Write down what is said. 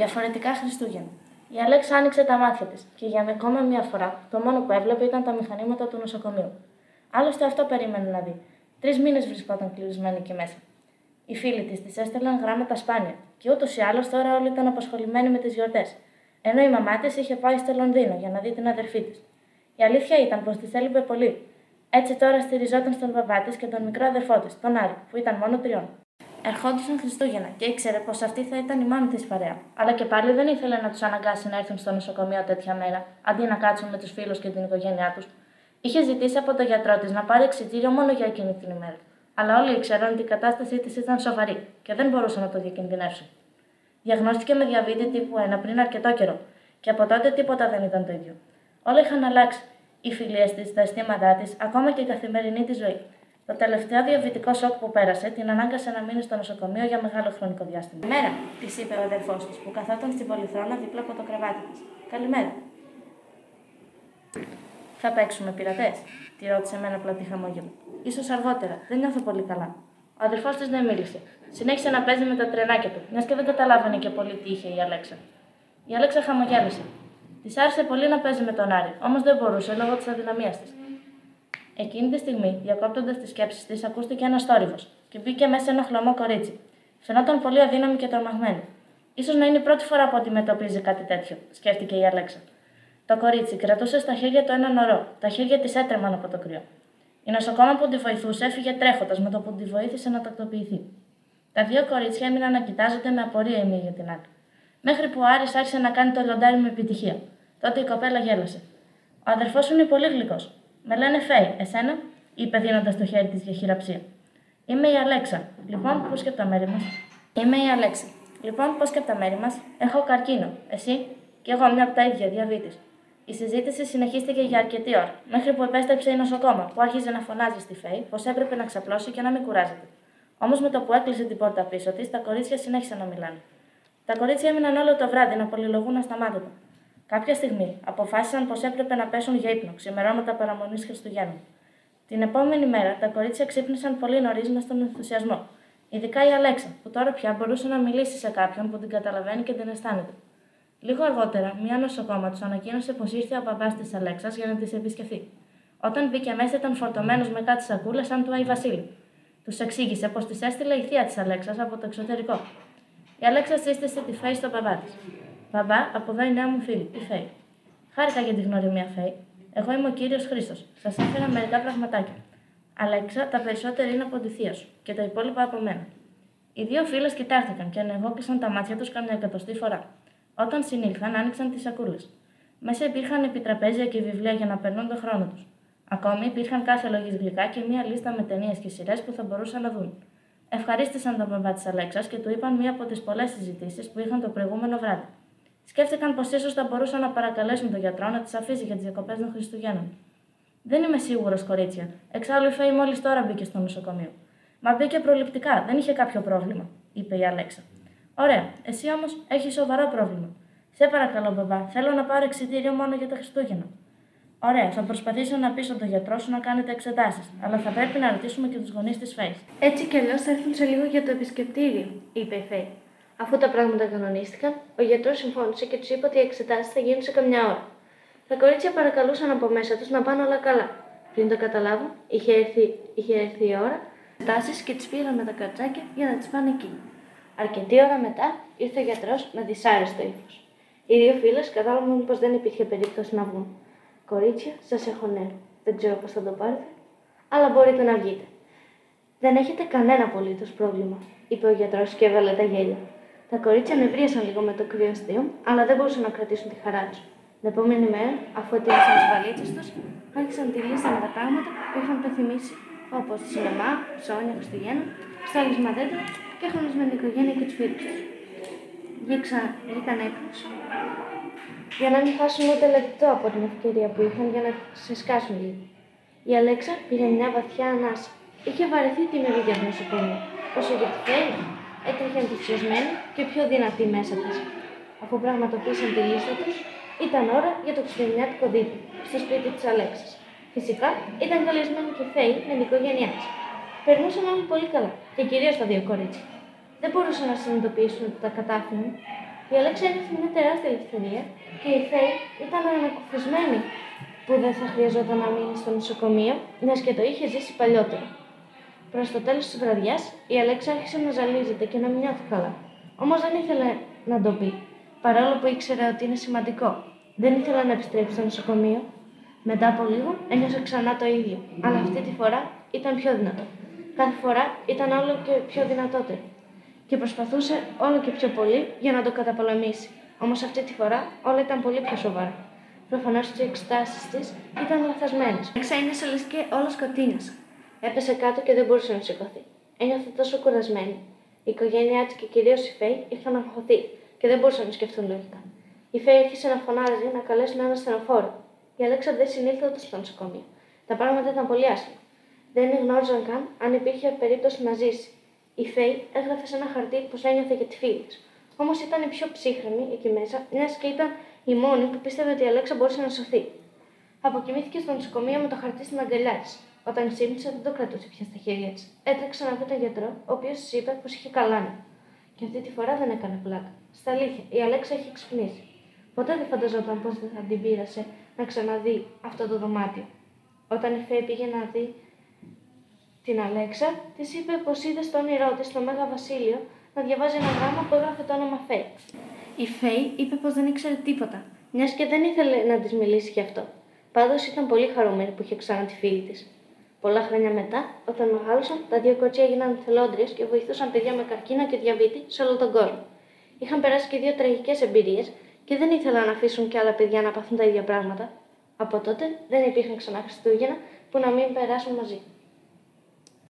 Διαφορετικά Χριστούγεννα. Η Αλέξα άνοιξε τα μάτια της και για ακόμα μία φορά το μόνο που έβλεπε ήταν τα μηχανήματα του νοσοκομείου. Άλλωστε αυτό περίμενε να δει. Τρεις μήνες βρισκόταν κλεισμένη εκεί μέσα. Οι φίλοι της τη έστελναν γράμματα σπάνια και ούτως ή άλλως τώρα όλοι ήταν απασχολημένοι με τις γιορτές. Ενώ η μαμά της είχε πάει στο Λονδίνο για να δει την αδερφή της. Η αλήθεια ήταν πως της έλειπε πολύ. Έτσι τώρα στηριζόταν στον παπά της και τον μικρό αδερφό της, τον Άρη, που ήταν μόνο τριών. Ερχόντουσαν Χριστούγεννα και ήξερε πως αυτή θα ήταν η μόνη της παρέα. Αλλά και πάλι δεν ήθελε να τους αναγκάσει να έρθουν στο νοσοκομείο τέτοια μέρα, αντί να κάτσουν με τους φίλους και την οικογένειά τους. Είχε ζητήσει από τον γιατρό της να πάρει εξητήριο μόνο για εκείνη την ημέρα. Αλλά όλοι ήξεραν ότι η κατάστασή της ήταν σοβαρή και δεν μπορούσαν να το διακινδυνεύσουν. Διαγνώστηκε με διαβήτη τύπου 1 πριν αρκετό καιρό και από τότε τίποτα δεν ήταν το ίδιο. Όλα είχαν αλλάξει. Οι φιλίες της, τα αισθήματά της, ακόμα και η καθημερινή της ζωή. Το τελευταίο διαβητικό σοκ που πέρασε την ανάγκασε να μείνει στο νοσοκομείο για μεγάλο χρονικό διάστημα. Μέρα, της είπε ο αδερφός της που καθόταν στην πολυθρόνα δίπλα από το κρεβάτι της. Καλημέρα. Θα παίξουμε πειρατές, τη ρώτησε με ένα πλατή χαμόγελο. σω αργότερα, δεν νιώθω πολύ καλά. Ο αδερφός της δεν μίλησε. Συνέχισε να παίζει με τα τρενάκια του, μιας και δεν καταλάβαινε και πολύ τι είχε η Αλέξα. Η Αλέξα χαμογέλασε. Της άρεσε πολύ να παίζει με τον Άρη, όμως δεν μπορούσε λόγω της αδυναμίας της. Εκείνη τη στιγμή, διακόπτοντας τις σκέψεις της, ακούστηκε ένας θόρυβος και μπήκε μέσα ένα χλωμό κορίτσι. Φαινόταν πολύ αδύναμη και τρομαγμένη. σω να είναι η πρώτη φορά που αντιμετωπίζει κάτι τέτοιο, σκέφτηκε η Αλέξα. Το κορίτσι κρατούσε στα χέρια του ένα νορό. Τα χέρια της έτρεμαν από το κρύο. Η νοσοκόμα που τη βοηθούσε έφυγε τρέχοντας με το που τη βοήθησε να τακτοποιηθεί. Τα δύο κορίτσια έμειναν να κοιτάζονται με απορία η μία για την άλλη. Μέχρι που ο Άρης άρχισε να κάνει το λιοντάρι με επιτυχία. Τότε η κοπέλα γέλασε. Ο αδερφός είναι πολύ γλυκός. Με λένε Φέη, εσένα, είπε δίνοντα το χέρι της για χειραψία. Είμαι η Αλέξα. Λοιπόν, πώς και από τα μέρη μας; Είμαι η Αλέξα. Λοιπόν, πώς και από τα μέρη μας; Έχω καρκίνο. Εσύ, και εγώ μια από τα ίδια, διαβήτης. Η συζήτηση συνεχίστηκε για αρκετή ώρα, μέχρι που επέστρεψε η νοσοκόμα, που άρχιζε να φωνάζει στη Φέη πως έπρεπε να ξαπλώσει και να μην κουράζεται. Όμως με το που έκλεισε την πόρτα πίσω της, τα κορίτσια συνέχισαν να μιλάνε. Τα κορίτσια έμειναν όλο το βράδυ να πολυλογούν ασταμάτητα. Κάποια στιγμή αποφάσισαν πως έπρεπε να πέσουν για ύπνο, ξημερώματα παραμονής Χριστουγέννων. Την επόμενη μέρα τα κορίτσια ξύπνησαν πολύ νωρίς μες στον ενθουσιασμό. Ειδικά η Αλέξα, που τώρα πια μπορούσε να μιλήσει σε κάποιον που την καταλαβαίνει και την αισθάνεται. Λίγο αργότερα, μία νοσοκόμα του ανακοίνωσε πως ήρθε ο παπάς της Αλέξας για να τη επισκεφθεί. Όταν μπήκε μέσα, ήταν φορτωμένος με κάτι σακούλες σαν του Άι Βασίλη. Τους εξήγησε πως τη έστειλε η θεία της Αλέξας από το εξωτερικό. Η Αλέξα σύστησε τη Φέη στον παπά της. Μπαμπά, από εδώ η νέα μου φίλη, η Φέη. Χάρηκα για τη γνωριμία, Φέη. Εγώ είμαι ο κύριος Χρήστος. Σας έφερα μερικά πραγματάκια. Αλέξα, τα περισσότερα είναι από τη θεία σου και τα υπόλοιπα από μένα. Οι δύο φίλες κοιτάχτηκαν και ανεγόκλεισαν τα μάτια τους καμιά εκατοστή φορά. Όταν συνήλθαν, άνοιξαν τις σακούλες. Μέσα υπήρχαν επιτραπέζια και βιβλία για να περνούν τον χρόνο τους. Ακόμη υπήρχαν κάθε λογής γλυκά και μία λίστα με ταινίες και σειρές που θα μπορούσαν να δουν. Ευχαρίστησαν τον μπαμπά της Αλέξας και του είπαν μία από τις πολλές συζητήσεις που είχαν το προηγούμενο βράδυ. Σκέφτηκαν πως ίσως θα μπορούσαν να παρακαλέσουν τον γιατρό να τις αφήσει για τις διακοπές των Χριστουγέννων. Δεν είμαι σίγουρος, κορίτσια. Εξάλλου η Φέη μόλις τώρα μπήκε στο νοσοκομείο. Μα μπήκε προληπτικά, δεν είχε κάποιο πρόβλημα, είπε η Αλέξα. Ωραία, εσύ όμως έχεις σοβαρό πρόβλημα. Σε παρακαλώ, μπαμπά, θέλω να πάρω εξητήριο μόνο για τα Χριστούγεννα. Ωραία, θα προσπαθήσω να πείσω τον γιατρό σου να κάνετε εξετάσεις, αλλά θα πρέπει να ρωτήσουμε και τους γονείς της Φέης. Έτσι κι αλλιώς θα έρθουν σε λίγο για το επισκεπτήριο, είπε η Φέη. Αφού τα πράγματα κανονίστηκαν, ο γιατρός συμφώνησε και τους είπε ότι οι εξετάσεις θα γίνουν σε καμιά ώρα. Τα κορίτσια παρακαλούσαν από μέσα τους να πάνε όλα καλά. Πριν το καταλάβουν, είχε έρθει, είχε έρθει η ώρα, εξετάσεις και τι πήραν με τα καρτσάκια για να τι πάνε εκεί. Αρκετή ώρα μετά ήρθε ο γιατρός με δυσάρεστο ύφος. Οι δύο φίλες κατάλαβαν πως δεν υπήρχε περίπτωση να βγουν. Κορίτσια, σας έχω νέο. Δεν ξέρω πώς θα το πάρετε, αλλά μπορείτε να βγείτε. Δεν έχετε κανένα απολύτως πρόβλημα, είπε ο γιατρός και έβαλε τα γέλια. Τα κορίτσια νευρίασαν λίγο με το κρύο αστείο, αλλά δεν μπορούσαν να κρατήσουν τη χαρά τους. Την επόμενη μέρα, αφού ετοίμασαν τις βαλίτσες τους, άρχισαν τη λίστα με τα πράγματα που είχαν πεθυμίσει, όπως σινεμά, ψώνια, Χριστουγέννα, στάλισμα δέντρα και έχουν με την οικογένεια και τους φίλους τους. Βγήκαν έξω για να μην χάσουν ούτε λεπτό από την ευκαιρία που είχαν για να σε σκάσουν λίγο. Η Αλέξα πήρε μια βαθιά ανάσα. Είχε βαρεθεί την ευηγία του νοσοκομείου. Όσο για τη Φέη, έτρεχε ενθουσιασμένη και πιο δυνατή μέσα της. Αφού πραγματοποίησαν τη λίστα τους, ήταν ώρα για το χριστουγεννιάτικο δίπλο στο σπίτι της Αλέξα. Φυσικά ήταν καλεσμένη και Φέη με την οικογένειά της. Περνούσαν όλοι πολύ καλά και κυρίως τα δύο κορίτσια. Δεν μπορούσαν να συνειδητοποιήσουν ότι τα κατάφεραν. Η Αλέξα ένιωθε μια τεράστια ελευθερία και η Φέη ήταν ανακουφισμένη που δεν θα χρειαζόταν να μείνει στο νοσοκομείο, μιας και το είχε ζήσει παλιότερο. Προς το τέλος της βραδιάς, η Αλέξα άρχισε να ζαλίζεται και να μην νιώθει καλά. Όμως δεν ήθελε να το πει, παρόλο που ήξερε ότι είναι σημαντικό. Δεν ήθελε να επιστρέψει στο νοσοκομείο. Μετά από λίγο ένιωσε ξανά το ίδιο, αλλά αυτή τη φορά ήταν πιο δυνατό. Κάθε φορά ήταν όλο και πιο δυνατότερο και προσπαθούσε όλο και πιο πολύ για να το καταπολεμήσει. Όμως αυτή τη φορά όλα ήταν πολύ πιο σοβαρά. Προφανώς οι εξετάσεις της ήταν λαθασμένες. Εξένισε λες και όλα σκοτίνιασε. Έπεσε κάτω και δεν μπορούσε να σηκωθεί. Ένιωθε τόσο κουρασμένη. Η οικογένειά τη και κυρίως η Φέη ήρθαν να αγχωθεί και δεν μπορούσαν να σκεφτούν λογικά. Η Φέη άρχισε να φωνάζει να καλέσουν ένα στενοφόρο. Η Αλέξα δεν συνήλθε ούτε στο νοσοκομείο. Τα πράγματα ήταν πολύ άσχημα. Δεν γνώριζαν καν αν υπήρχε περίπτωση να ζήσει. Η Φέη έγραφε σε ένα χαρτί πως ένιωθε για τη φίλη της. Όμως ήταν η πιο ψύχρεμη εκεί μέσα, μιας και ήταν η μόνη που πίστευε ότι η Αλέξα μπορούσε να σωθεί. Αποκοιμήθηκε στο νοσοκομείο με το χαρτί στην αγκαλιά της. Όταν ξύπνησε, δεν το κρατούσε πια στα χέρια της. Έτρεξε να δει τον γιατρό, ο οποίος της είπε πως είχε καλάνει. Και αυτή τη φορά δεν έκανε πλάκα. Στα αλήθεια, η Αλέξα είχε ξυπνήσει. Ποτέ δεν φανταζόταν πως δεν θα την πείρασε να ξαναδεί αυτό το δωμάτιο. Όταν η Φέη πήγε να δει την Αλέξα, της είπε πως είδε στο όνειρό της το Μέγα Βασίλειο να διαβάζει ένα γράμμα που έγραφε το όνομα Φέη. Η Φέη είπε πως δεν ήξερε τίποτα, μιας και δεν ήθελε να της μιλήσει γι' αυτό. Πάντως ήταν πολύ χαρούμενη που είχε ξανά τη φίλη της. Πολλά χρόνια μετά, όταν μεγάλωσαν, τα δύο κότσια έγιναν θελόντριες και βοηθούσαν παιδιά με καρκίνο και διαβήτη σε όλο τον κόσμο. Είχαν περάσει και δύο τραγικές εμπειρίες και δεν ήθελαν να αφήσουν και άλλα παιδιά να παθούν τα ίδια πράγματα. Από τότε δεν υπήρχαν ξανά Χριστούγεννα που να μην περάσουν μαζί.